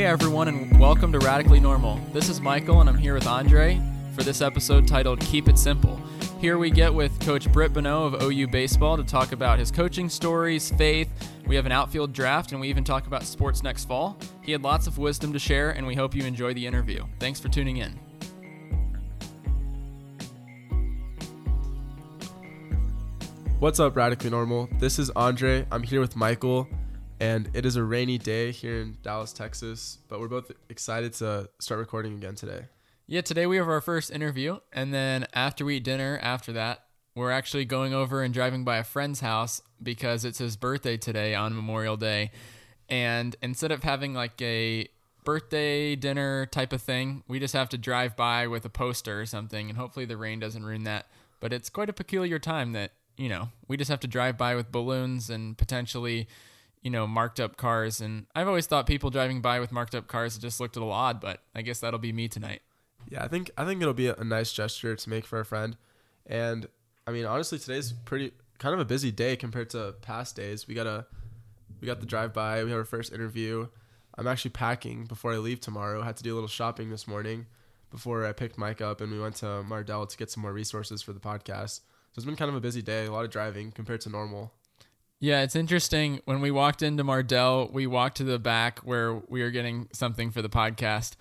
Hey everyone, and welcome to Radically Normal. This is Michael, and I'm here with Andre for this episode titled Keep It Simple. Here we get with Coach Britt Bonneau of OU Baseball to talk about his coaching stories, faith. We have an outfield draft, and we even talk about sports next fall. He had lots of wisdom to share, and we hope you enjoy the interview. Thanks for tuning in. What's up, Radically Normal? This is Andre. I'm here with Michael and it is a rainy day here in Dallas, Texas, but we're both excited to start recording again today. Yeah, today we have our first interview, and then after we eat dinner, after that, we're actually going over and driving by a friend's house because it's his birthday today on Memorial Day. And instead of having like a birthday dinner type of thing, we just have to drive by with a poster or something, and hopefully the rain doesn't ruin that. But it's quite a peculiar time that, you know, we just have to drive by with balloons and potentially you know, marked up cars. And I've always thought people driving by with marked up cars just looked a little odd, but I guess that'll be me tonight. Yeah, I think I think it'll be a, a nice gesture to make for a friend. And I mean, honestly, today's pretty kind of a busy day compared to past days. We got a we got the drive by. We have our first interview. I'm actually packing before I leave tomorrow. I had to do a little shopping this morning before I picked Mike up, and we went to Mardel to get some more resources for the podcast. So it's been kind of a busy day, a lot of driving compared to normal. Yeah, it's interesting. When we walked into Mardel, we walked to the back where we were getting something for the podcast,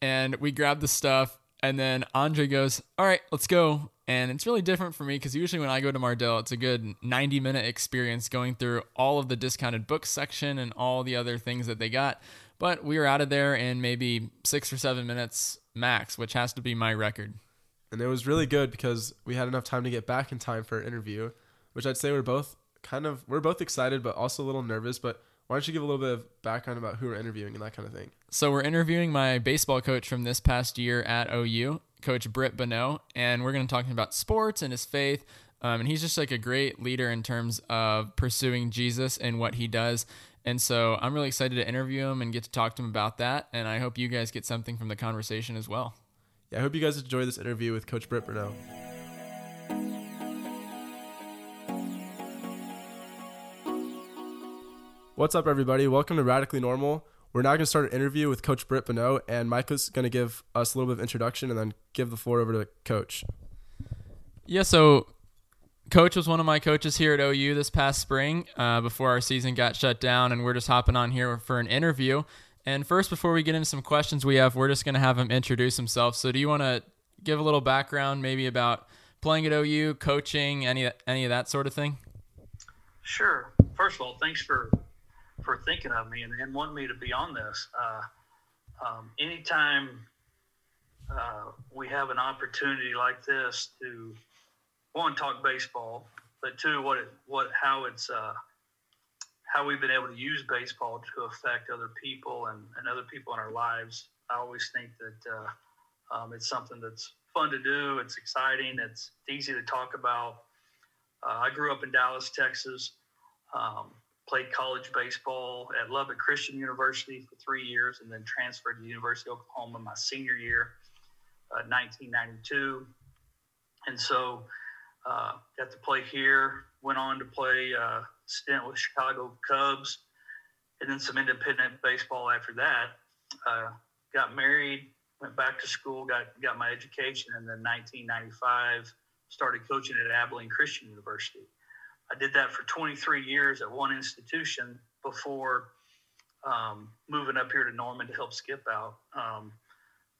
and we grabbed the stuff. And then Andre goes, "All right, let's go." And it's really different for me because usually when I go to Mardel, it's a good 90 minute experience going through all of the discounted books section and all the other things that they got. But we were out of there in maybe six or seven minutes max, which has to be my record. And it was really good because we had enough time to get back in time for an interview, which I'd say we're both kind of we're both excited but also a little nervous. But why don't you give a little bit of background about who we're interviewing and that kind of thing? So we're interviewing my baseball coach from this past year at OU, Coach Britt Bonneau, and we're going to talk about sports and his faith. Um, and he's just like a great leader in terms of pursuing Jesus and what he does. And so I'm really excited to interview him and get to talk to him about that. And I hope you guys get something from the conversation as well. Yeah, I hope you guys enjoy this interview with Coach Britt Bonneau. What's up, everybody? Welcome to Radically Normal. We're now going to start an interview with Coach Britt Bonneau, and Michael's going to give us a little bit of introduction and then give the floor over to Coach. Yeah, so Coach was one of my coaches here at OU this past spring uh, before our season got shut down, and we're just hopping on here for an interview. And first, before we get into some questions we have, we're just going to have him introduce himself. So, do you want to give a little background, maybe about playing at OU, coaching, any any of that sort of thing? Sure. First of all, thanks for for thinking of me and, and wanting me to be on this. Uh, um, anytime uh, we have an opportunity like this to one talk baseball, but two what it what how it's uh, how we've been able to use baseball to affect other people and, and other people in our lives. I always think that uh, um, it's something that's fun to do. It's exciting. It's easy to talk about. Uh, I grew up in Dallas, Texas. Um, played college baseball at Lubbock Christian University for three years and then transferred to the University of Oklahoma my senior year, uh, 1992. And so uh, got to play here, went on to play uh, stint with Chicago Cubs, and then some independent baseball after that. Uh, got married, went back to school, got, got my education, and then 1995 started coaching at Abilene Christian University. I did that for 23 years at one institution before um, moving up here to Norman to help Skip out um,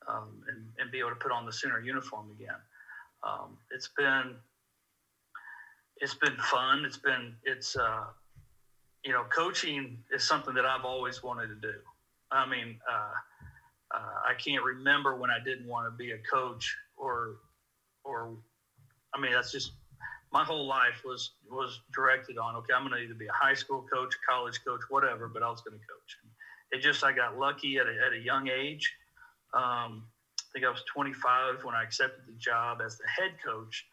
um, and, and, be able to put on the Sooner uniform again. Um, it's been it's been fun. It's been it's uh, you know coaching is something that I've always wanted to do. I mean, uh, uh, I can't remember when I didn't want to be a coach or or I mean that's just my whole life was was directed on okay, I'm going to either be a high school coach, college coach, whatever, but I was going to coach. It just I got lucky at a, at a young age. Um, I think I was 25 when I accepted the job as the head coach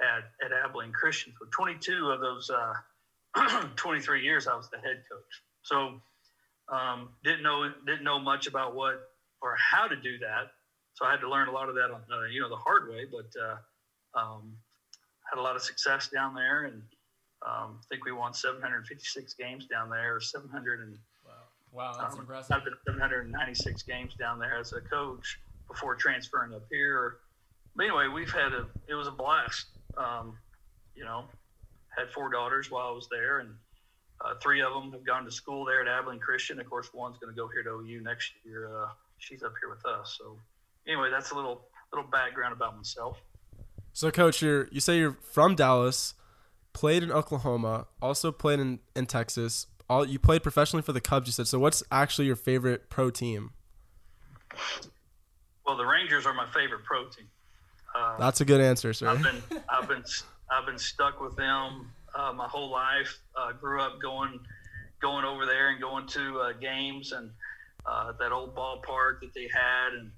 at at Abilene Christian. For 22 of those uh, 23 years, I was the head coach. So um, didn't know didn't know much about what or how to do that. So I had to learn a lot of that on uh, you know the hard way, but. Uh, um, had a lot of success down there, and um, I think we won 756 games down there, or 700 and wow. Wow, that's Um, impressive. I've been 796 games down there as a coach before transferring up here. But anyway, we've had a it was a blast. Um, you know, had four daughters while I was there, and uh, three of them have gone to school there at Abilene Christian. Of course, one's going to go here to OU next year. Uh, she's up here with us. So anyway, that's a little little background about myself. So, coach, you're you say you're from Dallas, played in Oklahoma, also played in, in Texas. All you played professionally for the Cubs. You said. So, what's actually your favorite pro team? Well, the Rangers are my favorite pro team. Uh, That's a good answer, sir. I've been I've been I've been stuck with them uh, my whole life. Uh, grew up going going over there and going to uh, games and uh, that old ballpark that they had and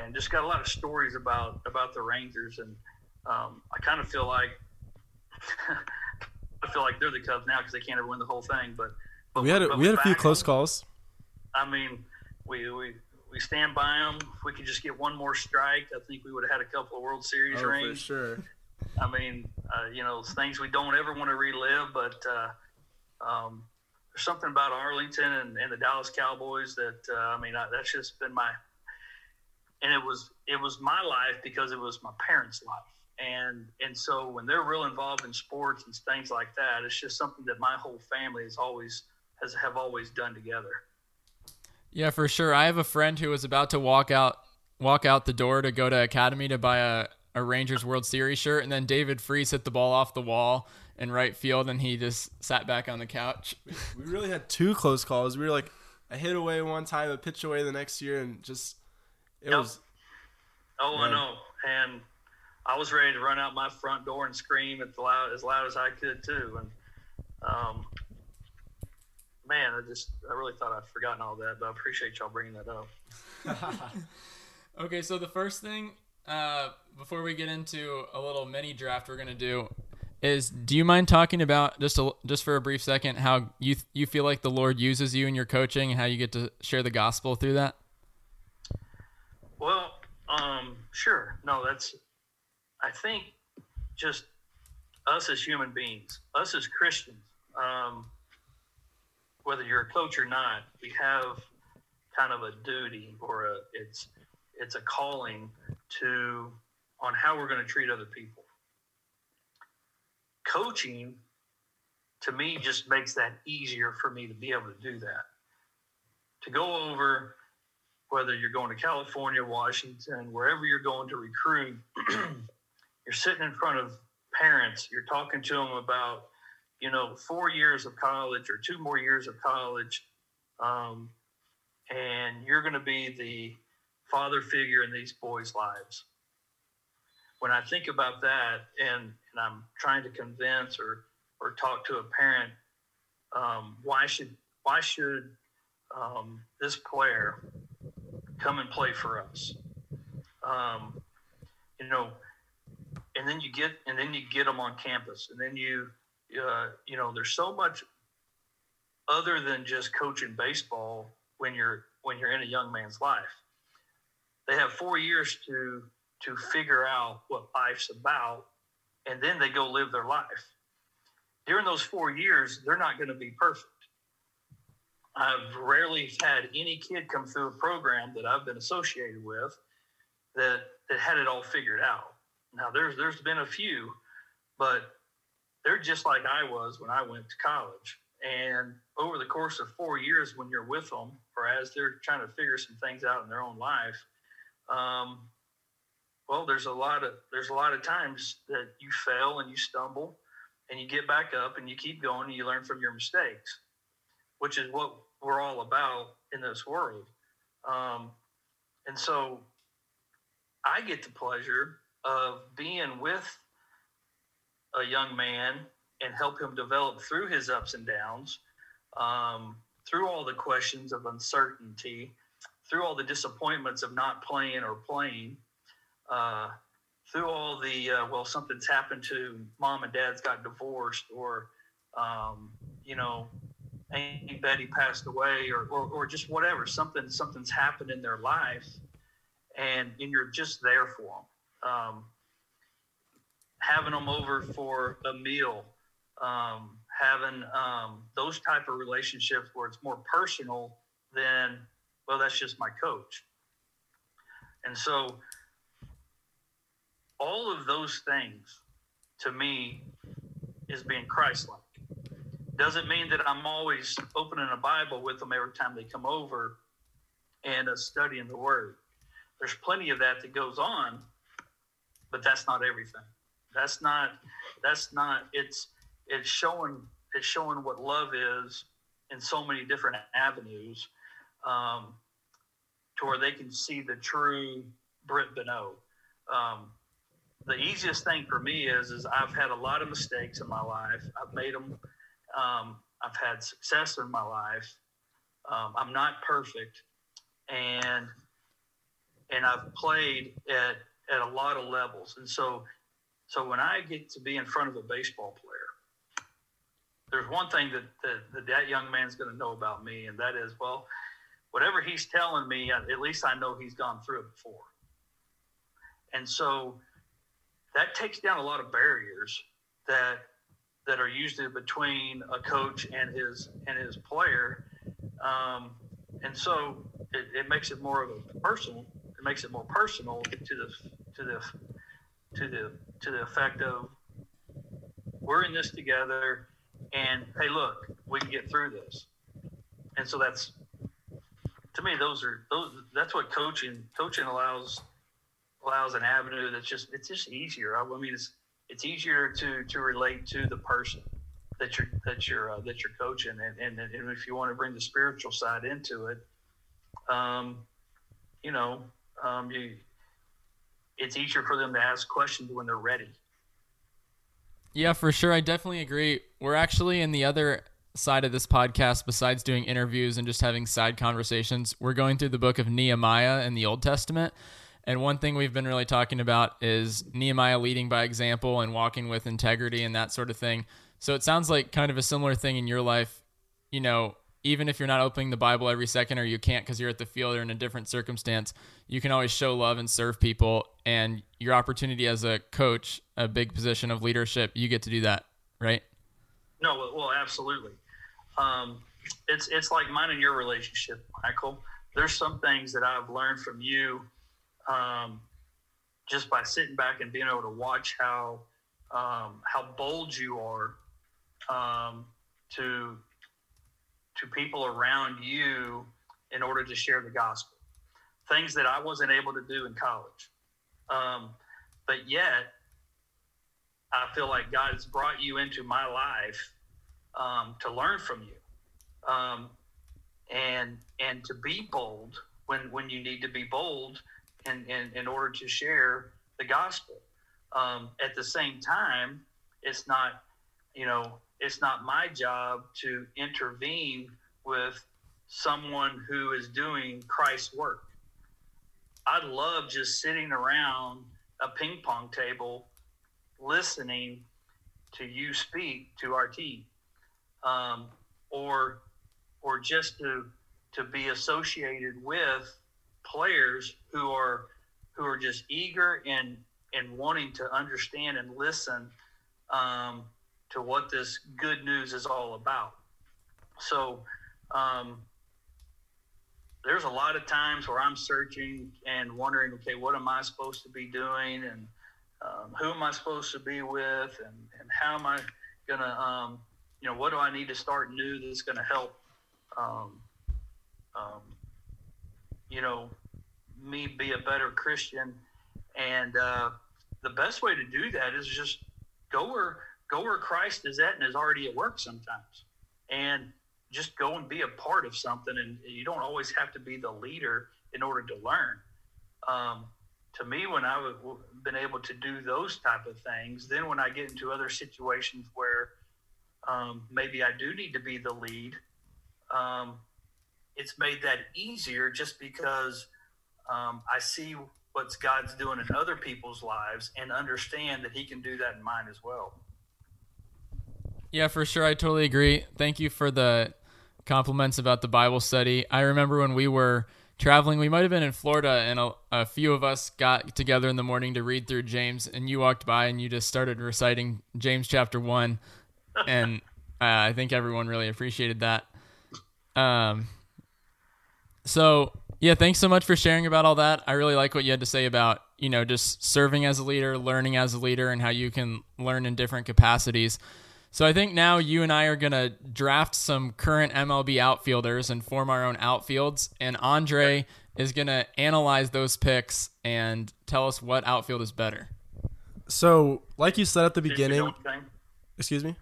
and just got a lot of stories about about the Rangers and um, I kind of feel like I feel like they're the Cubs now because they can't ever win the whole thing. But, but we had a, we had a few close calls. I mean, we we. We stand by them. If we could just get one more strike, I think we would have had a couple of World Series Oh, for sure. I mean, uh, you know, things we don't ever want to relive, but uh, um, there's something about Arlington and, and the Dallas Cowboys that uh, I mean, I, that's just been my, and it was it was my life because it was my parents' life, and and so when they're real involved in sports and things like that, it's just something that my whole family has always has have always done together. Yeah, for sure. I have a friend who was about to walk out walk out the door to go to academy to buy a, a Rangers World Series shirt, and then David Freese hit the ball off the wall in right field, and he just sat back on the couch. We really had two close calls. We were like a hit away one time, a pitch away the next year, and just it Yep. was. Oh, I know. And I was ready to run out my front door and scream at the loud, as loud as I could too. And um, man, I just I really thought I'd forgotten all that, but I appreciate y'all bringing that up. Okay, so the first thing uh, before we get into a little mini draft we're gonna do is do you mind talking about just a, just for a brief second how you you feel like the Lord uses you in your coaching and how you get to share the gospel through that? Well, um, sure. No, that's I think just us as human beings, us as Christians, um, whether you're a coach or not, we have kind of a duty or a it's it's a calling to on how we're going to treat other people. Coaching to me just makes that easier for me to be able to do that. To go over whether you're going to California, Washington, wherever you're going to recruit, you're sitting in front of parents, you're talking to them about, you know, four years of college or two more years of college, um, and you're going to be the father figure in these boys' lives. When I think about that, and, and I'm trying to convince or or talk to a parent, um, why should why should um, this player come and play for us. Um, you know, and then you get and then you get them on campus, and then you uh, you know there's so much other than just coaching baseball when you're when you're in a young man's life. They have four years to to figure out what life's about, and then they go live their life. During those four years, they're not going to be perfect. I've rarely had any kid come through a program that I've been associated with that that had it all figured out. Now there's there's been a few, but they're just like I was when I went to college. And over the course of four years, when you're with them, or as they're trying to figure some things out in their own life, um, well, there's a lot of there's a lot of times that you fail and you stumble, and you get back up and you keep going and you learn from your mistakes which is what we're all about in this world. Um, and so I get the pleasure of being with a young man and help him develop through his ups and downs, um, through all the questions of uncertainty, through all the disappointments of not playing or playing, uh, through all the, uh, well, something's happened to mom and dad's got divorced or, um, you know, Aunt Betty passed away or, or, or just whatever, something, something's happened in their life and, and you're just there for them. Um, having them over for a meal, um, having um, those type of relationships where it's more personal than, well, that's just my coach. And so all of those things to me is being Christ-like. Doesn't mean that I'm always opening a Bible with them every time they come over and uh, studying the Word. There's plenty of that that goes on, but that's not everything. That's not. That's not. It's it's showing it's showing what love is in so many different avenues, um, to where they can see the true Britt Bonneau. Um, the easiest thing for me is is I've had a lot of mistakes in my life. I've made them. Um, I've had success in my life. Um, I'm not perfect, and and I've played at at a lot of levels. And so so when I get to be in front of a baseball player, there's one thing that that, that, that young man's going to know about me, and that is well, whatever he's telling me, at least I know he's gone through it before. And so that takes down a lot of barriers that that are usually between a coach and his and his player. Um, and so it, it, makes it more of a personal. It makes it more personal to the to the to the to the effect of we're in this together, and hey, look, we can get through this. And so that's to me, those are those. That's what coaching coaching allows allows an avenue that's just it's just easier. I mean, it's it's easier to to relate to the person that you're that you're uh, that you're coaching, and, and and if you want to bring the spiritual side into it, um, you know, um, you it's easier for them to ask questions when they're ready. Yeah, for sure. I definitely agree. We're actually in the other side of this podcast, besides doing interviews and just having side conversations, we're going through the book of Nehemiah in the Old Testament. And one thing we've been really talking about is Nehemiah leading by example and walking with integrity and that sort of thing. So it sounds like kind of a similar thing in your life. You know, even if you're not opening the Bible every second or you can't because you're at the field or in a different circumstance, you can always show love and serve people. And your opportunity as a coach, a big position of leadership, you get to do that, right? No, well, absolutely. Um, it's it's like mine and your relationship, Michael. There's some things that I've learned from you um, just by sitting back and being able to watch how um, how bold you are um, to to people around you in order to share the gospel. Things that I wasn't able to do in college, um, but yet I feel like God has brought you into my life um, to learn from you, um, and and to be bold when when you need to be bold in, in, in order to share the gospel. Um, at the same time, it's not, you know, it's not my job to intervene with someone who is doing Christ's work. I'd love just sitting around a ping pong table listening to you speak to our team um, or or just to to be associated with players who are who are just eager and and wanting to understand and listen um, to what this good news is all about. So um, there's a lot of times where I'm searching and wondering, okay, what am I supposed to be doing, and um, who am I supposed to be with, and and how am I gonna, um, you know, what do I need to start new that's gonna help, um, um, you know, me be a better Christian. And uh, the best way to do that is just go where go where Christ is at and is already at work sometimes, and just go and be a part of something. And you don't always have to be the leader in order to learn. Um, to me, when I've been able to do those type of things, then when I get into other situations where um, maybe I do need to be the lead, um, it's made that easier just because um, I see what God's doing in other people's lives and understand that He can do that in mine as well. Yeah, for sure. I totally agree. Thank you for the compliments about the Bible study. I remember when we were traveling, we might have been in Florida, and a, a few of us got together in the morning to read through James, and you walked by and you just started reciting James chapter 1. And uh, I think everyone really appreciated that. Um, So yeah, thanks so much for sharing about all that. I really like what you had to say about you know just serving as a leader, learning as a leader, and how you can learn in different capacities. So I think now you and I are gonna draft some current MLB outfielders and form our own outfields, and Andre is gonna analyze those picks and tell us what outfield is better. So, like you said at the beginning, excuse me.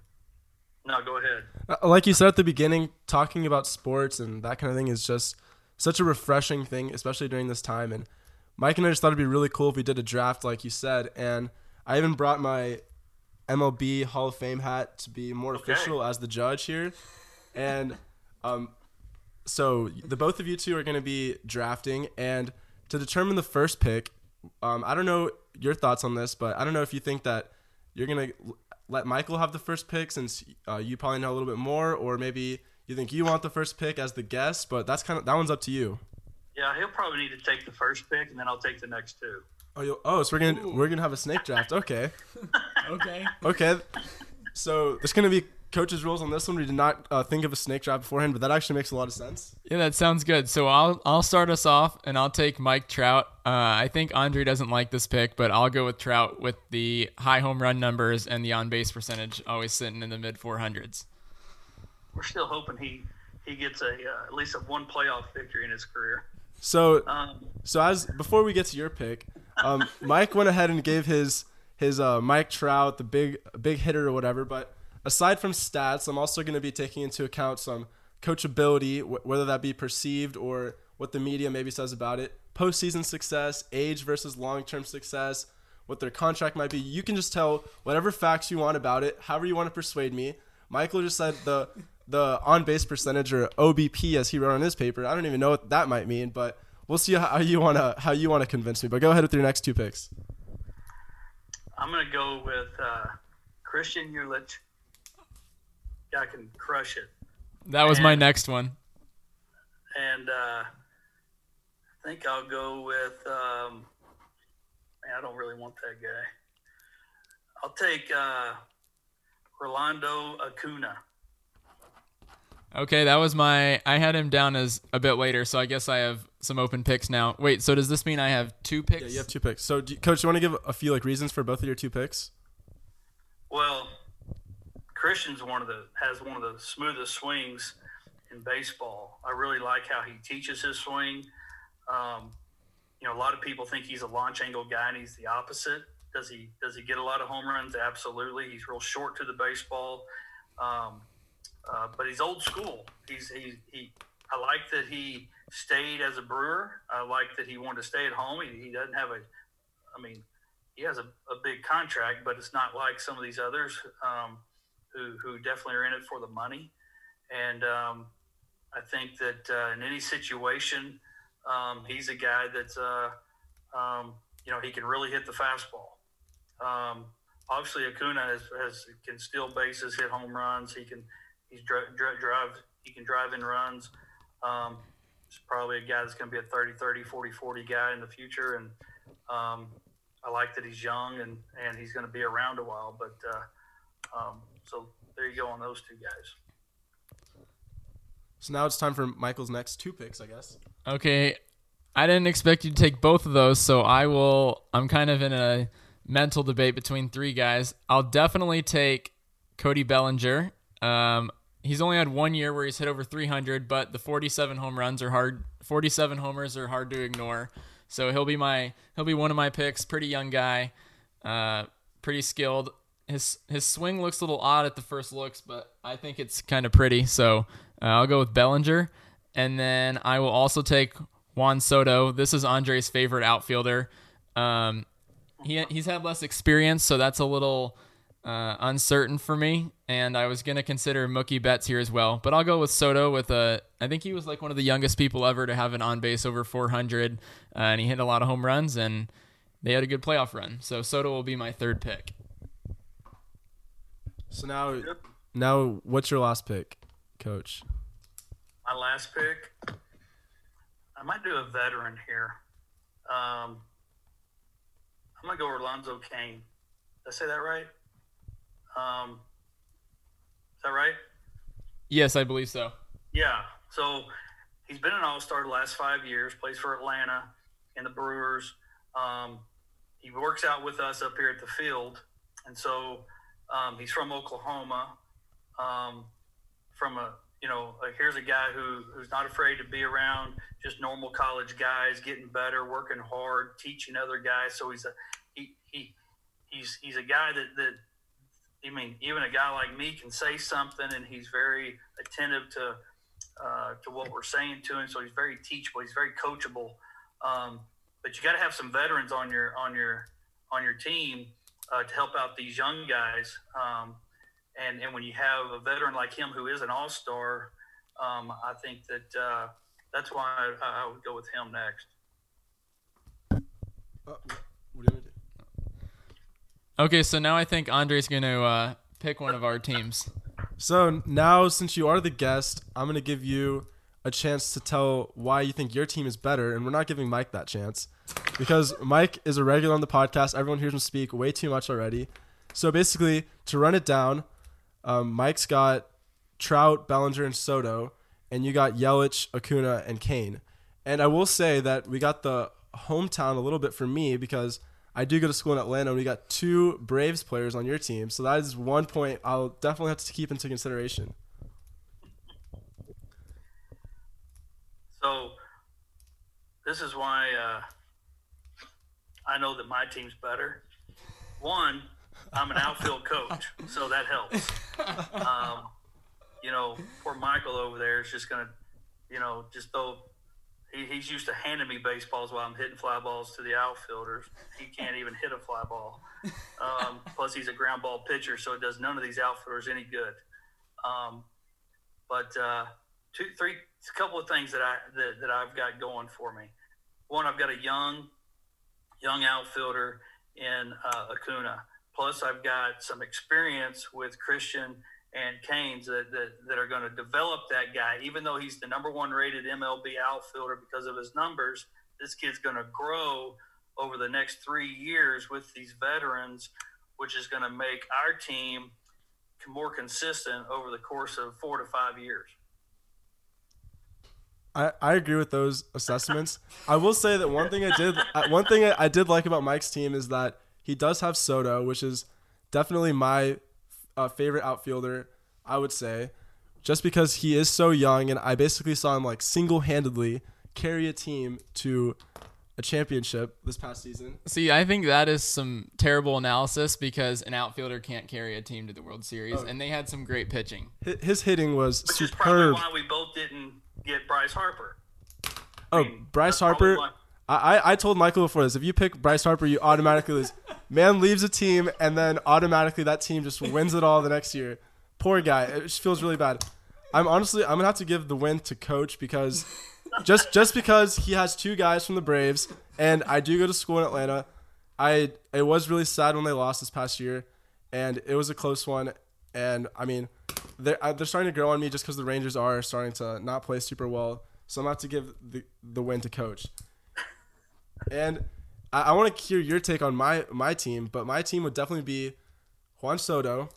No, go ahead. Uh, like you said at the beginning, talking about sports and that kind of thing is just such a refreshing thing, especially during this time. And Mike and I just thought it'd be really cool if we did a draft, like you said. And I even brought my MLB Hall of Fame hat to be more Okay. official as the judge here. And um, so the both of you two are going to be drafting, and to determine the first pick, um, I don't know your thoughts on this, but I don't know if you think that you're going to let Michael have the first pick since uh, you probably know a little bit more, or maybe you think you want the first pick as the guest. But that's kind of that one's up to you. Yeah, he'll probably need to take the first pick, and then I'll take the next two. Oh, oh, so we're gonna we're gonna have a snake draft. Okay, Okay. okay. So there's gonna be coaches' rules on this one. We did not uh, think of a snake draft beforehand, but that actually makes a lot of sense. Yeah, that sounds good. So I'll I'll start us off, and I'll take Mike Trout. Uh, I think Andre doesn't like this pick, but I'll go with Trout with the high home run numbers and the on base percentage, always sitting in the mid 400s. We're still hoping he he gets a uh, at least a one playoff victory in his career. So Um, So as before we get to your pick, um, Mike went ahead and gave his his uh, Mike Trout, the big big hitter or whatever. But aside from stats, I'm also going to be taking into account some coachability, wh- whether that be perceived or what the media maybe says about it, postseason success, age versus long term success, what their contract might be. You can just tell whatever facts you want about it, however you want to persuade me. Michael just said the the on base percentage or OBP as he wrote on his paper. I don't even know what that might mean, but we'll see how you wanna how you wanna convince me. But go ahead with your next two picks. I'm going to go with uh, Christian Yelich. Guy can crush it. That was my next one. And uh, I think I'll go with. Um, man, I don't really want that guy. I'll take uh, Rolando Acuna. Okay, that was my. I had him down as a bit later, so I guess I have some open picks now. Wait, so does this mean I have two picks? Yeah, you have two picks. So, do you, coach, you want to give a few like reasons for both of your two picks? Well, Christian's one of the has one of the smoothest swings in baseball. I really like how he teaches his swing. Um, you know, a lot of people think he's a launch angle guy, and he's the opposite. Does he does he get a lot of home runs? Absolutely. He's real short to the baseball, um, uh, but he's old school. He's he, he I like that he stayed as a Brewer. I like that he wanted to stay at home. He, he doesn't have a, I mean, he has a, a big contract, but it's not like some of these others um, who, who definitely are in it for the money. And um, I think that uh, in any situation, um, he's a guy that's, uh, um, you know, he can really hit the fastball. Um, obviously, Acuna has, has can steal bases, hit home runs. He can he's dri- dri- drive he can drive in runs. Um, he's probably a guy that's going to be a 30, 30, 40, 40 guy in the future. And um, I like that he's young and, and he's going to be around a while. But uh, um, so there you go on those two guys. So now it's time for Michael's next two picks, I guess. Okay, I didn't expect you to take both of those, so I will. I'm kind of in a mental debate between three guys. I'll definitely take Cody Bellinger. Um, he's only had one year where he's hit over 300, but the 47 home runs are hard. 47 homers are hard to ignore. So he'll be my he'll be one of my picks. Pretty young guy, uh, pretty skilled. His his swing looks a little odd at the first looks, but I think it's kind of pretty. So uh, I'll go with Bellinger, and then I will also take Juan Soto. This is Andre's favorite outfielder. Um, he he's had less experience, so that's a little uh, uncertain for me. And I was gonna consider Mookie Betts here as well, but I'll go with Soto. With a, I think he was like one of the youngest people ever to have an on base over 400, uh, and he hit a lot of home runs, and they had a good playoff run. So Soto will be my third pick. So now, now what's your last pick, coach? My last pick, I might do a veteran here. Um, I'm going to go Orlando Kane. Did I say that right? Um, is that right? Yes, I believe so. Yeah. So he's been an All Star the last five years. Plays for Atlanta and the Brewers. Um, he works out with us up here at the field, and so um, he's from Oklahoma. Um, from a you know, like here's a guy who who's not afraid to be around just normal college guys, getting better, working hard, teaching other guys. So he's a he he he's he's a guy that that I mean, even a guy like me can say something, and he's very attentive to uh, to what we're saying to him. So he's very teachable. He's very coachable. Um, but you got to have some veterans on your on your on your team uh, to help out these young guys. Um, and and when you have a veteran like him who is an all star, um, I think that uh, that's why I, I, would go with him next. Uh, what do you do? Okay, so now I think Andre's going to uh, pick one of our teams. So now, since you are the guest, I'm going to give you a chance to tell why you think your team is better, and we're not giving Mike that chance because Mike is a regular on the podcast. Everyone hears him speak way too much already. So basically, to run it down, um, Mike's got Trout, Bellinger, and Soto, and you got Yelich, Acuna, and Kane. And I will say that we got the hometown a little bit for me because I do go to school in Atlanta, and we got two Braves players on your team. So that is one point I'll definitely have to keep into consideration. So this is why uh, I know that my team's better. One, I'm an outfield coach, so that helps. Um, you know, poor Michael over there is just gonna, you know, just though he, he's used to handing me baseballs while I'm hitting fly balls to the outfielders. He can't even hit a fly ball. Um, plus, he's a ground ball pitcher, so it does none of these outfielders any good. Um, but uh, two, three, a couple of things that I that, that I've got going for me. One, I've got a young, young outfielder in uh, Acuna. Plus, I've got some experience with Christian and Canes that, that, that are going to develop that guy. Even though he's the number one rated MLB outfielder because of his numbers, this kid's going to grow over the next three years with these veterans, which is going to make our team more consistent over the course of four to five years. I, I agree with those assessments. I will say that one thing I did uh, one thing I, I did like about Mike's team is that he does have Soto, which is definitely my uh, favorite outfielder. I would say, just because he is so young, and I basically saw him like single handedly carry a team to a championship this past season. See, I think that is some terrible analysis because an outfielder can't carry a team to the World Series, oh. and they had some great pitching. His hitting was Which superb. Is probably why we both didn't get Bryce Harper. Oh, I mean, Bryce Harper. I, I told Michael before this. If you pick Bryce Harper, you automatically lose. Man leaves a team, and then automatically that team just wins it all the next year. Poor guy. It just feels really bad. I'm honestly I'm gonna have to give the win to Coach because just just because he has two guys from the Braves, and I do go to school in Atlanta. I it was really sad when they lost this past year, and it was a close one. And I mean, they're uh, they're starting to grow on me just because the Rangers are starting to not play super well. So I'm gonna have to give the the win to Coach. And I, I want to hear your take on my my team, but my team would definitely be Juan Soto,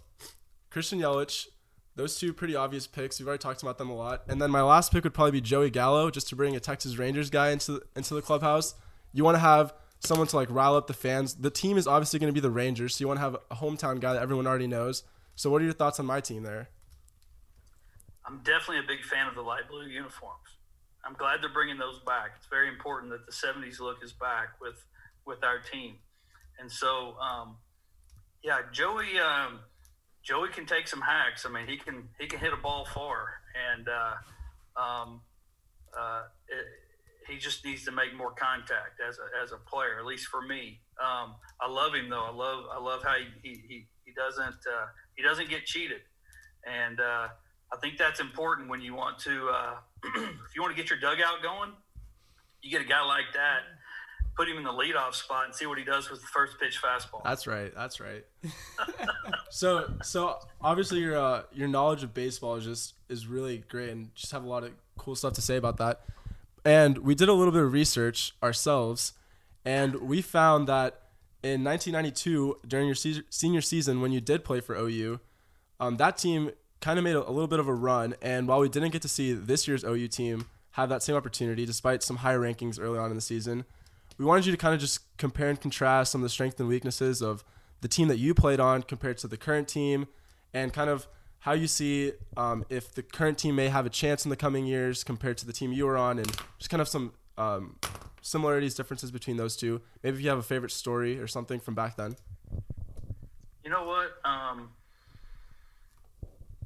Christian Yelich. Those two pretty obvious picks. We've already talked about them a lot. And then my last pick would probably be Joey Gallo, just to bring a Texas Rangers guy into into the clubhouse. You want to have someone to like rile up the fans. The team is obviously going to be the Rangers, so you want to have a hometown guy that everyone already knows. So what are your thoughts on my team there? I'm definitely a big fan of the light blue uniforms. I'm glad they're bringing those back. It's very important that the 70s look is back with with our team. And so, um, yeah, Joey um, Joey can take some hacks. I mean, he can he can hit a ball far, and uh, um, uh, it, he just needs to make more contact as a as a player. At least for me, um, I love him though. I love I love how he he, he doesn't uh, he doesn't get cheated, and uh, I think that's important when you want to uh, if you want to get your dugout going. You get a guy like that, put him in the leadoff spot and see what he does with the first pitch fastball. That's right. That's right. so so obviously your uh, your knowledge of baseball is just is really great and just have a lot of cool stuff to say about that. And we did a little bit of research ourselves, and we found that in 1992 during your se- senior season when you did play for OU, um, that team kind of made a, a, little bit of a run. And while we didn't get to see this year's OU team have that same opportunity despite some high rankings early on in the season. We wanted you to kind of just compare and contrast some of the strengths and weaknesses of the team that you played on compared to the current team, and kind of how you see um, if the current team may have a chance in the coming years compared to the team you were on, and just kind of some um, similarities, differences between those two. Maybe if you have a favorite story or something from back then. You know what? Um,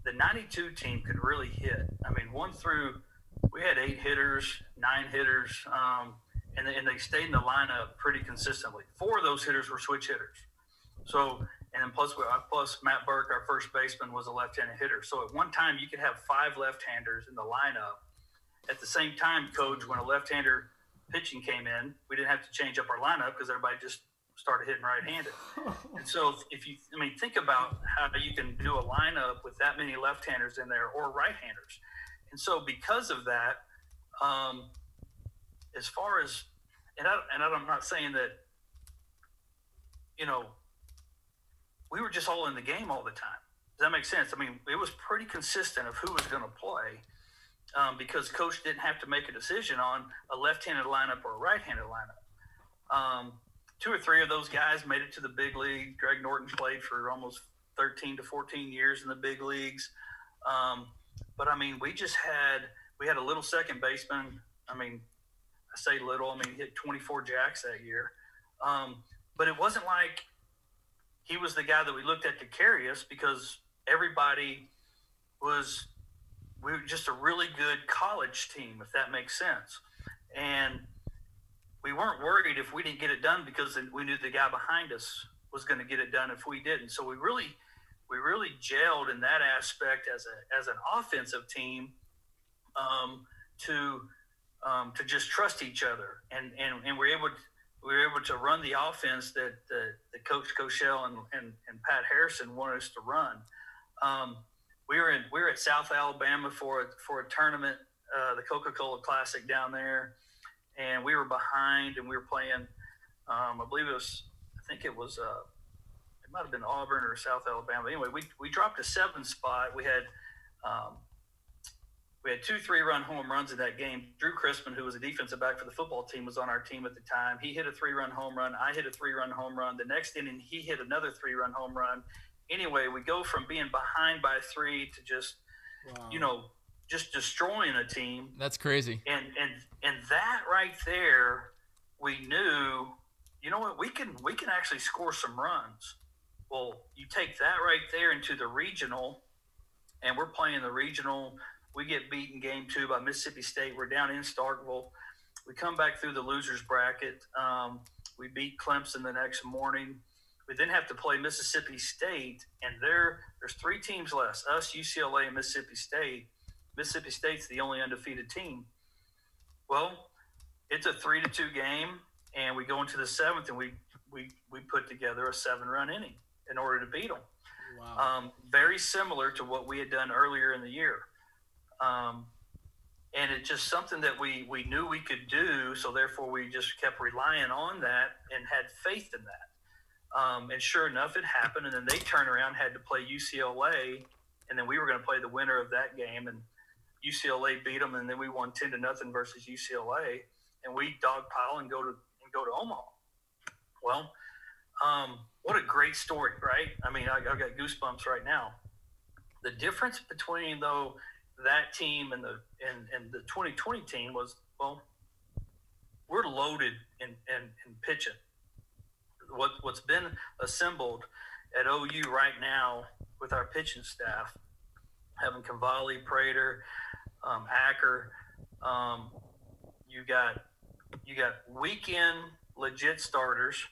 the 92 team could really hit. I mean, one through, we had eight hitters, nine hitters, um, and, they, and they stayed in the lineup pretty consistently. Four of those hitters were switch hitters. So, and then plus, uh, plus Matt Burke, our first baseman, was a left-handed hitter. So at one time, you could have five left-handers in the lineup. At the same time, coach, when a left-hander pitching came in, we didn't have to change up our lineup because everybody just started hitting right-handed. and so if you, I mean, think about how you can do a lineup with that many left-handers in there or right-handers. And so because of that, um, as far as, and, I, and I'm not saying that, you know, we were just all in the game all the time. Does that make sense? I mean, it was pretty consistent of who was going to play um, because coach didn't have to make a decision on a left-handed lineup or a right-handed lineup. Um, two or three of those guys made it to the big league. Greg Norton played for almost 13 to 14 years in the big leagues. Um, but I mean, we just had we had a little second baseman. I mean, I say little. I mean, hit 24 jacks that year. Um, but it wasn't like he was the guy that we looked at to carry us because everybody was we were just a really good college team, if that makes sense. And we weren't worried if we didn't get it done because we knew the guy behind us was going to get it done if we didn't. So we really, we really gelled in that aspect as a as an offensive team um, to um, to just trust each other, and and and we're able to, we were able to run the offense that the, the coach Cochell and, and, and Pat Harrison wanted us to run. Um, we were in we were at South Alabama for a, for a tournament, uh, the Coca Cola Classic down there, and we were behind, and we were playing. Um, I believe it was, I think it was, uh, it might have been Auburn or South Alabama. Anyway, we we dropped a seven spot. We had. Um, we had two three-run home runs in that game. Drew Crispin, who was a defensive back for the football team, was on our team at the time. He hit a three-run home run. I hit a three-run home run. The next inning, he hit another three-run home run, anyway, we go from being behind by three to just, wow. you know, just destroying a team. That's crazy. And and and that right there, we knew, you know what, we can we can actually score some runs. Well, you take that right there into the regional, and we're playing the regional. We get beaten game two by Mississippi State. We're down in Starkville. We come back through the losers bracket. Um, we beat Clemson the next morning. We then have to play Mississippi State, and there there's three teams less: us, UCLA, and Mississippi State. Mississippi State's the only undefeated team. Well, it's a three to two game, and we go into the seventh, and we we we put together a seven run inning in order to beat them. Wow. Um, very similar to what we had done earlier in the year. Um, and it's just something that we we knew we could do, so therefore we just kept relying on that and had faith in that. Um, and sure enough, it happened. And then they turned around, had to play UCLA, and then we were going to play the winner of that game. And UCLA beat them, and then we won ten to nothing versus UCLA, and we dogpile and go to and go to Omaha. Well, um, what a great story, right? I mean, I, I got goosebumps right now. The difference between though that team and the and, and the 2020 team was well, we're loaded in, in, in pitching what what's been assembled at OU right now with our pitching staff, having Cavalli, Prater, um, Acker, um, you got you got weekend legit starters.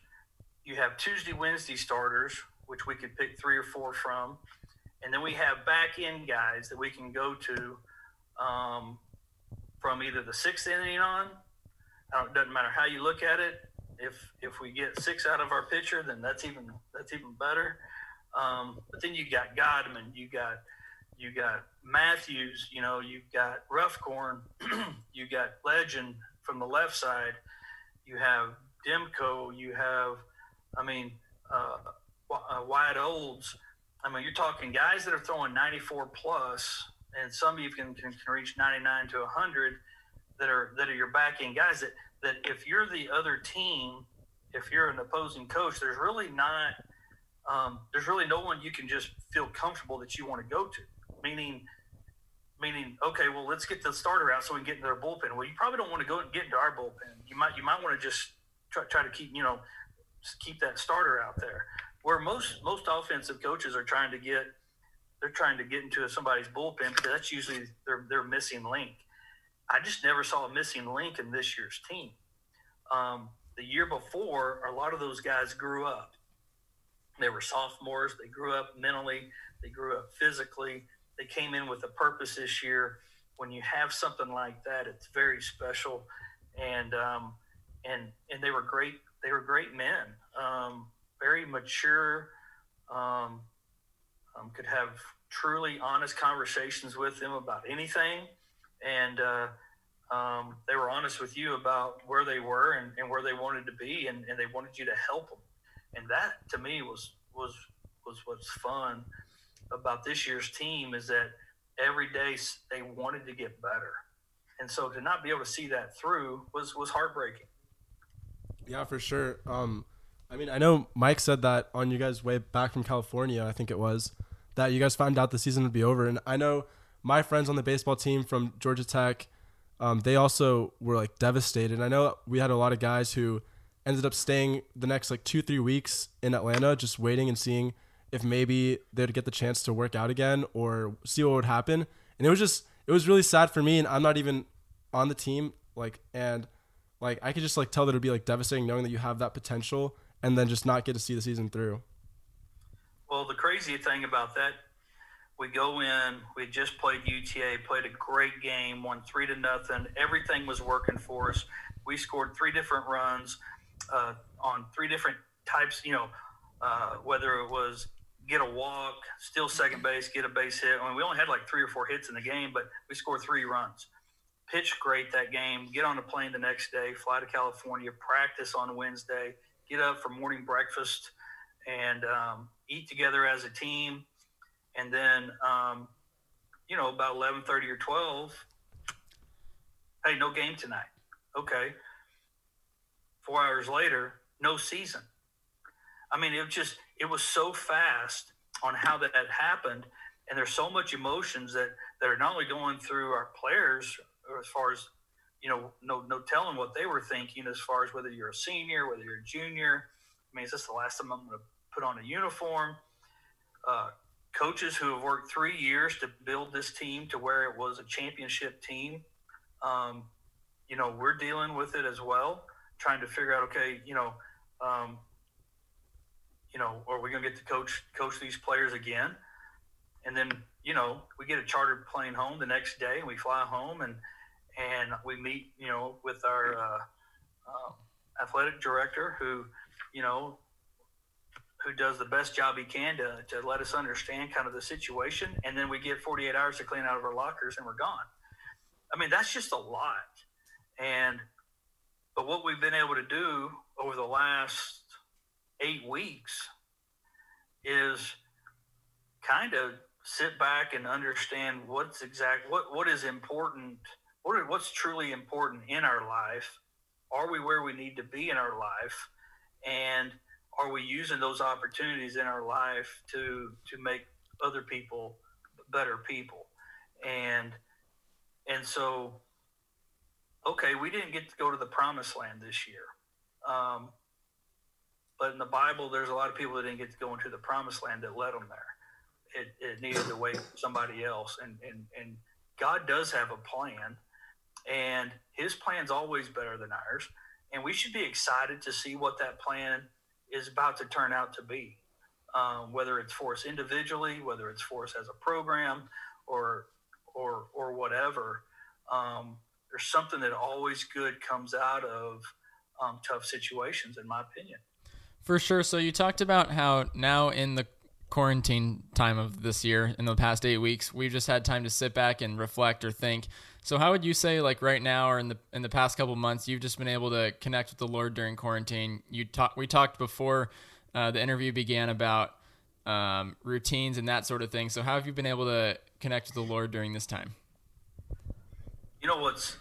You have Tuesday, Wednesday starters, which we could pick three or four from, and then we have back end guys that we can go to um, from either the sixth inning on. It doesn't matter how you look at it if if we get six out of our pitcher, then that's even that's even better. Um, but then you got Godman, you got you got Matthews, you know, you've got Ruffcorn, you got Legend from the left side, you have Demko, you have, I mean, uh, uh, Olds. I mean, you're talking guys that are throwing 94 plus, and some even can, can reach 99 to 100 that are that are your back end guys that that if you're the other team, if you're an opposing coach, there's really not um, there's really no one you can just feel comfortable that you want to go to. Meaning, meaning, okay, well, let's get the starter out so we can get into their bullpen. Well, you probably don't want to go and get into our bullpen. You might you might want to just try, try to keep you know keep that starter out there. Where most most offensive coaches are trying to get they're trying to get into somebody's bullpen because that's usually their their missing link. I just never saw a missing link in this year's team. Um, the year before, a lot of those guys grew up. They were sophomores. They grew up mentally. They grew up physically. They came in with a purpose this year. When you have something like that, it's very special, and um, and and they were great. They were great men, um, very mature. Um, um could have truly honest conversations with them about anything, and uh, um, they were honest with you about where they were and, and where they wanted to be, and, and they wanted you to help them and that to me was was was what's fun about this year's team is that every day they wanted to get better, and so to not be able to see that through was was heartbreaking. Yeah, for sure. Um, I mean, I know Mike said that on you guys' way back from California. I think it was that you guys found out the season would be over, and I know my friends on the baseball team from Georgia Tech. Um, they also were like devastated. I know we had a lot of guys who ended up staying the next like two three weeks in Atlanta, just waiting and seeing if maybe they'd get the chance to work out again or see what would happen. And it was just it was really sad for me, and I'm not even on the team. Like and like I could just like tell that it'd be like devastating knowing that you have that potential and then just not get to see the season through. Well, the crazy thing about that, we go in, we just played UTA, played a great game, won three to nothing. Everything was working for us. We scored three different runs uh, on three different types, you know, uh, whether it was get a walk, steal second base, get a base hit. I mean, we only had like three or four hits in the game, but we scored three runs. Pitch great that game. Get on a plane the next day, fly to California, practice on Wednesday, get up for morning breakfast, and um, eat together as a team. And then, um, you know, about eleven thirty or twelve. Hey, no game tonight. Okay, Four hours later, no season. I mean, it just it was so fast on how that had happened, and there's so much emotions that that are not only going through our players as far as you know, no no telling what they were thinking as far as whether you're a senior, whether you're a junior. I mean, is this the last time I'm going to put on a uniform? Uh, coaches who have worked three years to build this team to where it was a championship team. Um, you know, we're dealing with it as well trying to figure out, okay, you know, um, you know, are we going to get to coach coach these players again? And then, you know, we get a chartered plane home the next day, and we fly home, and and we meet, you know, with our uh, uh, athletic director, who, you know, who does the best job he can to, to let us understand kind of the situation. And then we get 48 hours to clean out of our lockers and we're gone. I mean, that's just a lot. And but what we've been able to do over the last eight weeks is kind of sit back and understand what's exact what what is important what are, what's truly important in our life. Are we where we need to be in our life? And are we using those opportunities in our life to to make other people better people? And and so okay, we didn't get to go to the promised land this year. Um, but in the Bible, there's a lot of people that didn't get to go into the promised land that led them there. It, it needed to wait for somebody else. And, and, and God does have a plan, and his plan's always better than ours. And we should be excited to see what that plan is about to turn out to be. Um, whether it's for us individually, whether it's for us as a program, or or or whatever. Um, there's something that always good comes out of um, tough situations, in my opinion. For sure. So you talked about how now in the quarantine time of this year, in the past eight weeks, we've just had time to sit back and reflect or think. So how would you say, like right now or in the in the past couple months, you've just been able to connect with the Lord during quarantine? You talked. We talked before uh, the interview began about um, routines and that sort of thing. So how have you been able to connect with the Lord during this time? You know what's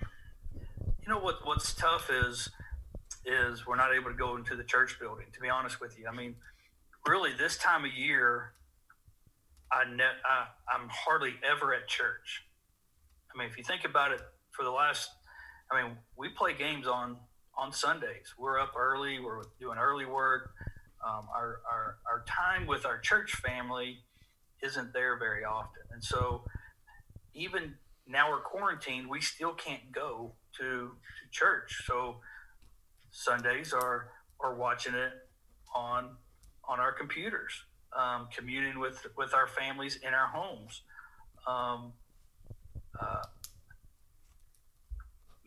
you know what what's tough is is we're not able to go into the church building. To be honest with you, I mean, really, this time of year, I, ne- I I'm hardly ever at church. I mean, if you think about it, for the last, I mean, we play games on on Sundays. We're up early. We're doing early work. Um, our, our our time with our church family isn't there very often, and so even now we're quarantined. We still can't go to, to church. So Sundays are are watching it on on our computers, um, communing with with our families in our homes. Um, uh,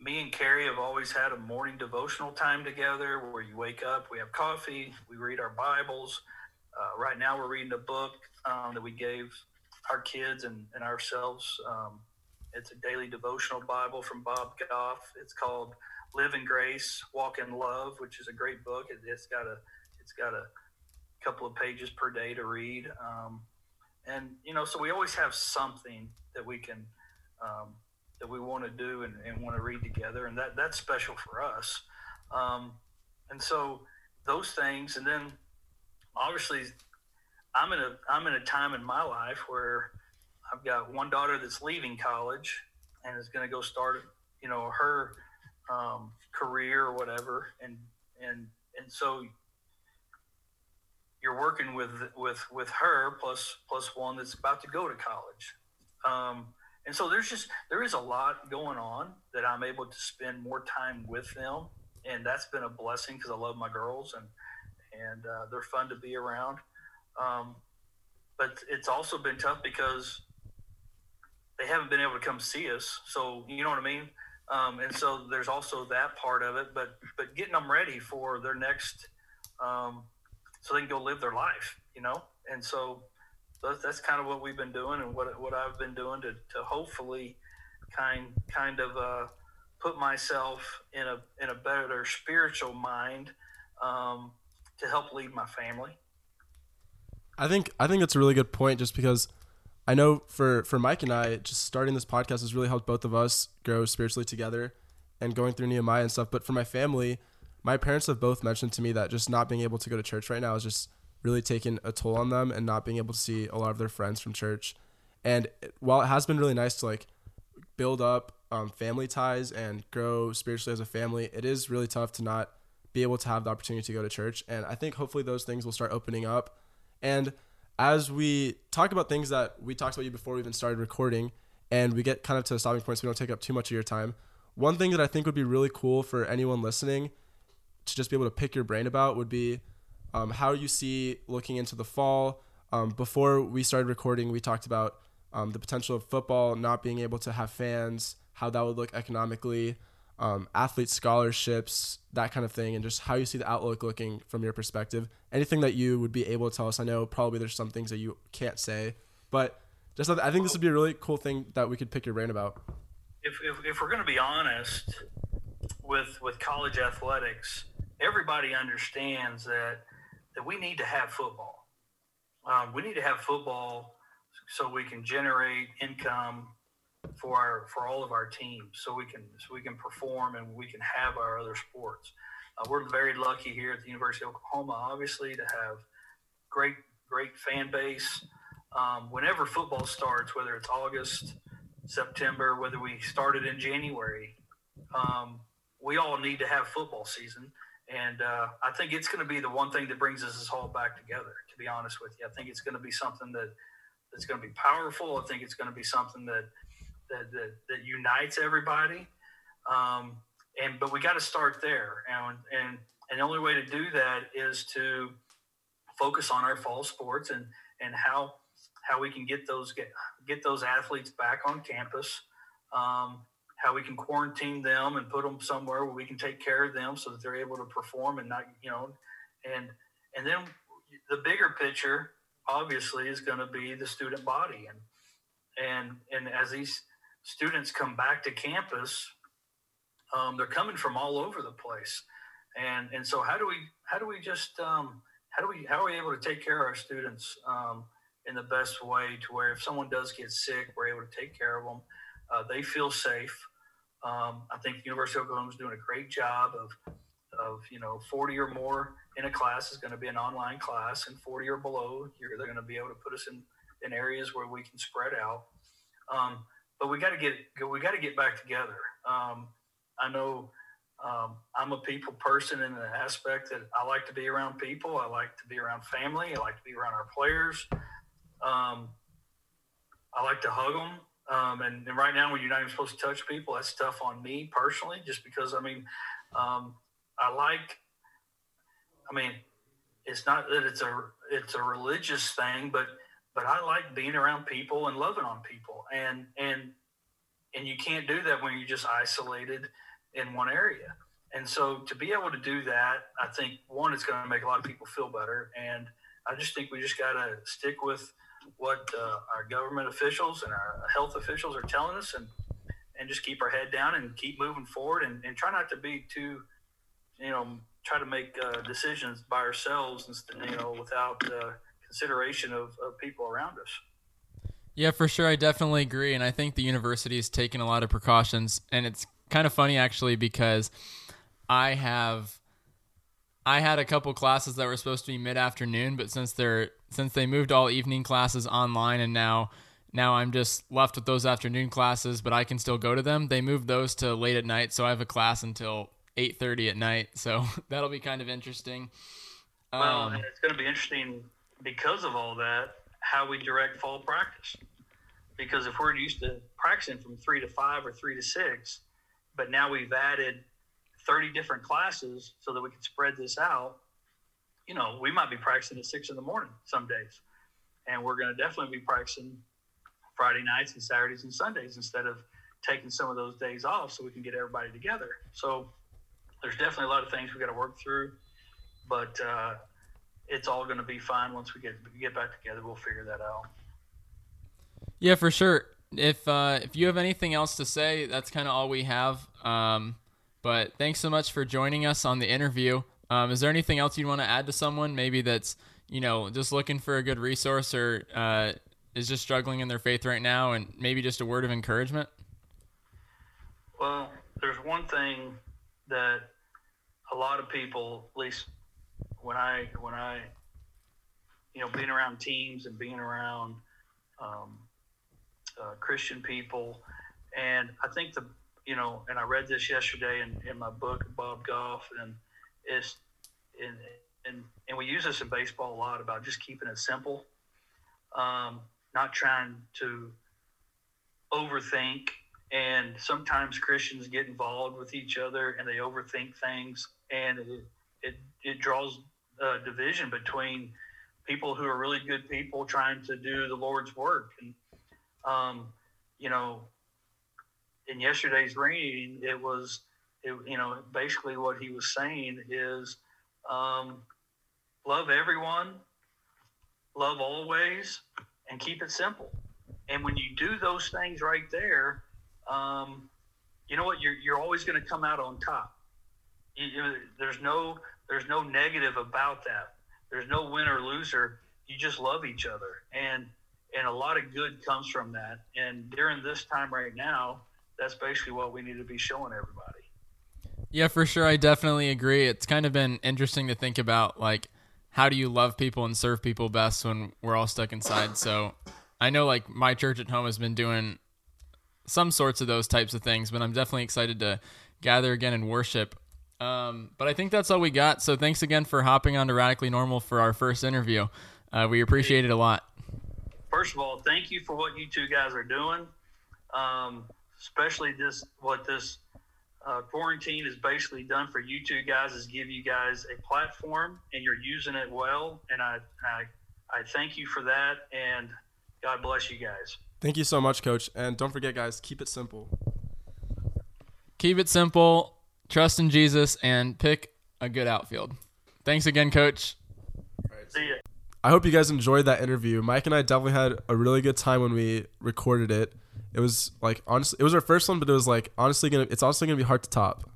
me and Carrie have always had a morning devotional time together where you wake up, we have coffee, we read our Bibles. Uh, right now, we're reading a book um, that we gave our kids and, and ourselves. Um, it's a daily devotional Bible from Bob Goff. It's called Live in Grace, Walk in Love, which is a great book. It, has got a it's got a couple of pages per day to read. Um, and you know, so we always have something that we can um, that we want to do and, and want to read together, and that that's special for us. Um, and so those things, and then obviously, I'm in a I'm in a time in my life where I've got one daughter that's leaving college and is going to go start, you know, her um, career or whatever, and and and so you're working with with with her plus plus one that's about to go to college. Um, and so there's just there is a lot going on that I'm able to spend more time with them, and that's been a blessing because I love my girls and and uh, they're fun to be around. Um, but it's also been tough because they haven't been able to come see us. So you know what I mean. Um, and so there's also that part of it. But but getting them ready for their next, um, so they can go live their life. You know. And so that's, that's kind of what we've been doing and what what I've been doing to to hopefully kind kind of uh, put myself in a in a better spiritual mind um, to help lead my family. I think I think that's a really good point, just because I know for for Mike and I, just starting this podcast has really helped both of us grow spiritually together, and going through Nehemiah and stuff. But for my family, my parents have both mentioned to me that just not being able to go to church right now is just really taken a toll on them and not being able to see a lot of their friends from church. And while it has been really nice to like build up um, family ties and grow spiritually as a family, it is really tough to not be able to have the opportunity to go to church. And I think hopefully those things will start opening up. And as we talk about things that we talked about you before we even started recording, and we get kind of to the stopping point so we don't take up too much of your time, one thing that I think would be really cool for anyone listening to just be able to pick your brain about would be um, how you see looking into the fall. Um, before we started recording, we talked about um, the potential of football not being able to have fans, how that would look economically, um, athlete scholarships, that kind of thing, and just how you see the outlook looking from your perspective. Anything that you would be able to tell us. I know probably there's some things that you can't say, but just I think this would be a really cool thing that we could pick your brain about. If, if, if we're going to be honest with with college athletics, everybody understands that that we need to have football. Um, we need to have football so we can generate income for our for all of our teams, so we can so we can perform and we can have our other sports. Uh, we're very lucky here at the University of Oklahoma, obviously, to have great great fan base. Um, whenever football starts, whether it's August, September, whether we started in January, um, we all need to have football season and uh, I think it's going to be the one thing that brings us all back together. To be honest with you, I think it's going to be something that that's going to be powerful. I think it's going to be something that that that, that unites everybody. Um, and but we got to start there, and and and the only way to do that is to focus on our fall sports and and how how we can get those get get those athletes back on campus. Um, how we can quarantine them and put them somewhere where we can take care of them so that they're able to perform and not, you know, and and then the bigger picture obviously is going to be the student body and and and as these students come back to campus, um, they're coming from all over the place, and and so how do we how do we just um, how do we how are we able to take care of our students um, in the best way to where if someone does get sick, we're able to take care of them. Uh, they feel safe Um, I think University of Oklahoma is doing a great job of, of you know, 40 or more in a class is going to be an online class, and 40 or below, you're, they're going to be able to put us in, in areas where we can spread out. Um, but we got to get we got to get back together. Um, I know um, I'm a people person in the aspect that I like to be around people. I like to be around family. I like to be around our players. Um, I like to hug them. Um, and, and, right now, when you're not even supposed to touch people, that's tough on me personally, just because I mean, um, I like. I mean, it's not that it's a it's a religious thing, but but I like being around people and loving on people, and and and you can't do that when you're just isolated in one area. And so to be able to do that, I think one, it's going to make a lot of people feel better, and I just think we just got to stick with what uh, our government officials and our health officials are telling us, and and just keep our head down and keep moving forward, and, and try not to be too, you know, try to make uh, decisions by ourselves, and you know, without uh, consideration of, of people around us. Yeah, for sure. I definitely agree. And I think the university is taking a lot of precautions. And it's kind of funny, actually, because I have. I had a couple classes that were supposed to be mid afternoon, but since they're since they moved all evening classes online and now now I'm just left with those afternoon classes, but I can still go to them. They moved those to late at night, so I have a class until 8:30 at night. So that'll be kind of interesting. Well, um, it's going to be interesting because of all that, how we direct fall practice. Because if we're used to practicing from three to five or three to six, but now we've added 30 different classes so that we can spread this out, you know, we might be practicing at six in the morning some days. And we're going to definitely be practicing Friday nights and Saturdays and Sundays instead of taking some of those days off so we can get everybody together. So there's definitely a lot of things we got to work through. But uh, it's all going to be fine once we get get back together. We'll figure that out. Yeah, for sure. If uh, if you have anything else to say, that's kind of all we have. Um, but thanks so much for joining us on the interview. Um, is there anything else you want to add to someone maybe that's you know just looking for a good resource or uh, is just struggling in their faith right now, and maybe just a word of encouragement? Well, there's one thing that a lot of people, at least when I when I you know being around teams and being around um, uh, Christian people, and I think the you know, and I read this yesterday in, in my book, Bob Goff, and it's and and and we use this in baseball a lot about just keeping it simple, um, not trying to overthink. And sometimes Christians get involved with each other and they overthink things, and it it, it draws uh, division between people who are really good people trying to do the Lord's work. And, um, you know, in yesterday's reading, it was, it, you know, basically what he was saying is um, love everyone, love always, and keep it simple. And when you do those things right there, um, you know what? You're, you're always going to come out on top. You, you, there's no there's no negative about that. There's no winner or loser. You just love each other, and and a lot of good comes from that. And during this time right now, that's basically what we need to be showing everybody. Yeah, for sure. I definitely agree. It's kind of been interesting to think about like how do you love people and serve people best when we're all stuck inside. So I know like my church at home has been doing some sorts of those types of things, but I'm definitely excited to gather again and worship um, but I think that's all we got. So thanks again for hopping on to Radically Normal for our first interview. Uh, we appreciate it a lot. First of all, thank you for what you two guys are doing. Um, especially this, what this uh, quarantine has basically done for you two guys is give you guys a platform, and you're using it well. And I, I, I thank you for that. And God bless you guys. Thank you so much, Coach. And don't forget, guys, keep it simple. Keep it simple trust in Jesus, and pick a good outfield. Thanks again, Coach. See ya. I hope you guys enjoyed that interview. Mike and I definitely had a really good time when we recorded it. It was like honestly, it was our first one, but it was like honestly gonna, it's honestly gonna be hard to top.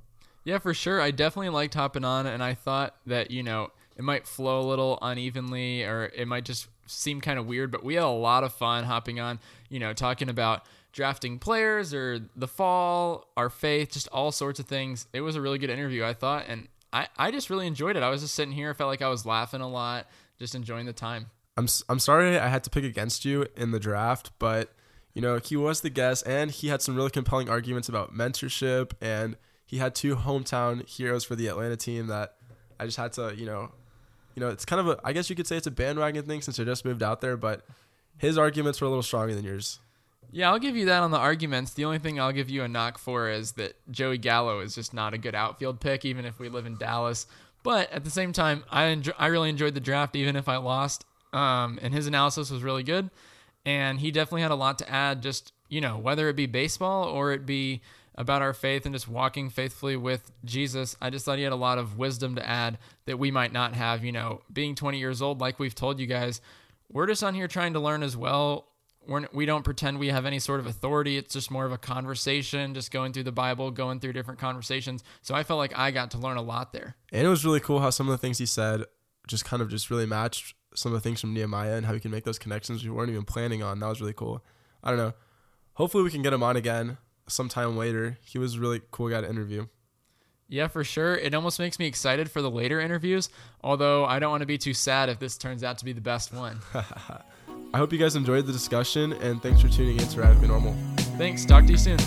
Yeah, for sure. I definitely liked hopping on, and I thought that you know it might flow a little unevenly, or it might just seem kind of weird. But we had a lot of fun hopping on. You know, talking about drafting players or the fall, our faith, just all sorts of things. It was a really good interview, I thought, and I, I just really enjoyed it. I was just sitting here, I felt like I was laughing a lot, just enjoying the time. I'm I'm sorry I had to pick against you in the draft, but you know he was the guest, and he had some really compelling arguments about mentorship, and he had two hometown heroes for the Atlanta team that I just had to you know, you know it's kind of a I guess you could say it's a bandwagon thing since they just moved out there, but his arguments were a little stronger than yours. Yeah, I'll give you that on the arguments. The only thing I'll give you a knock for is that Joey Gallo is just not a good outfield pick, even if we live in Dallas. But at the same time, I enjoy, I really enjoyed the draft, even if I lost. Um, and his analysis was really good, and he definitely had a lot to add. Just you know, whether it be baseball or it be about our faith and just walking faithfully with Jesus, I just thought he had a lot of wisdom to add that we might not have. You know, being 20 years old, like we've told you guys, we're just on here trying to learn as well we're, we don't pretend we have any sort of authority. It's just more of a conversation, just going through the Bible, going through different conversations. So I felt like I got to learn a lot there. And it was really cool how some of the things he said just kind of just really matched some of the things from Nehemiah and how we can make those connections we weren't even planning on. That was really cool. I don't know. Hopefully we can get him on again sometime later. He was a really cool guy to interview. Yeah, for sure. It almost makes me excited for the later interviews, although I don't want to be too sad if this turns out to be the best one. I hope you guys enjoyed the discussion and thanks for tuning in to Radically Normal. Thanks. Talk to you soon.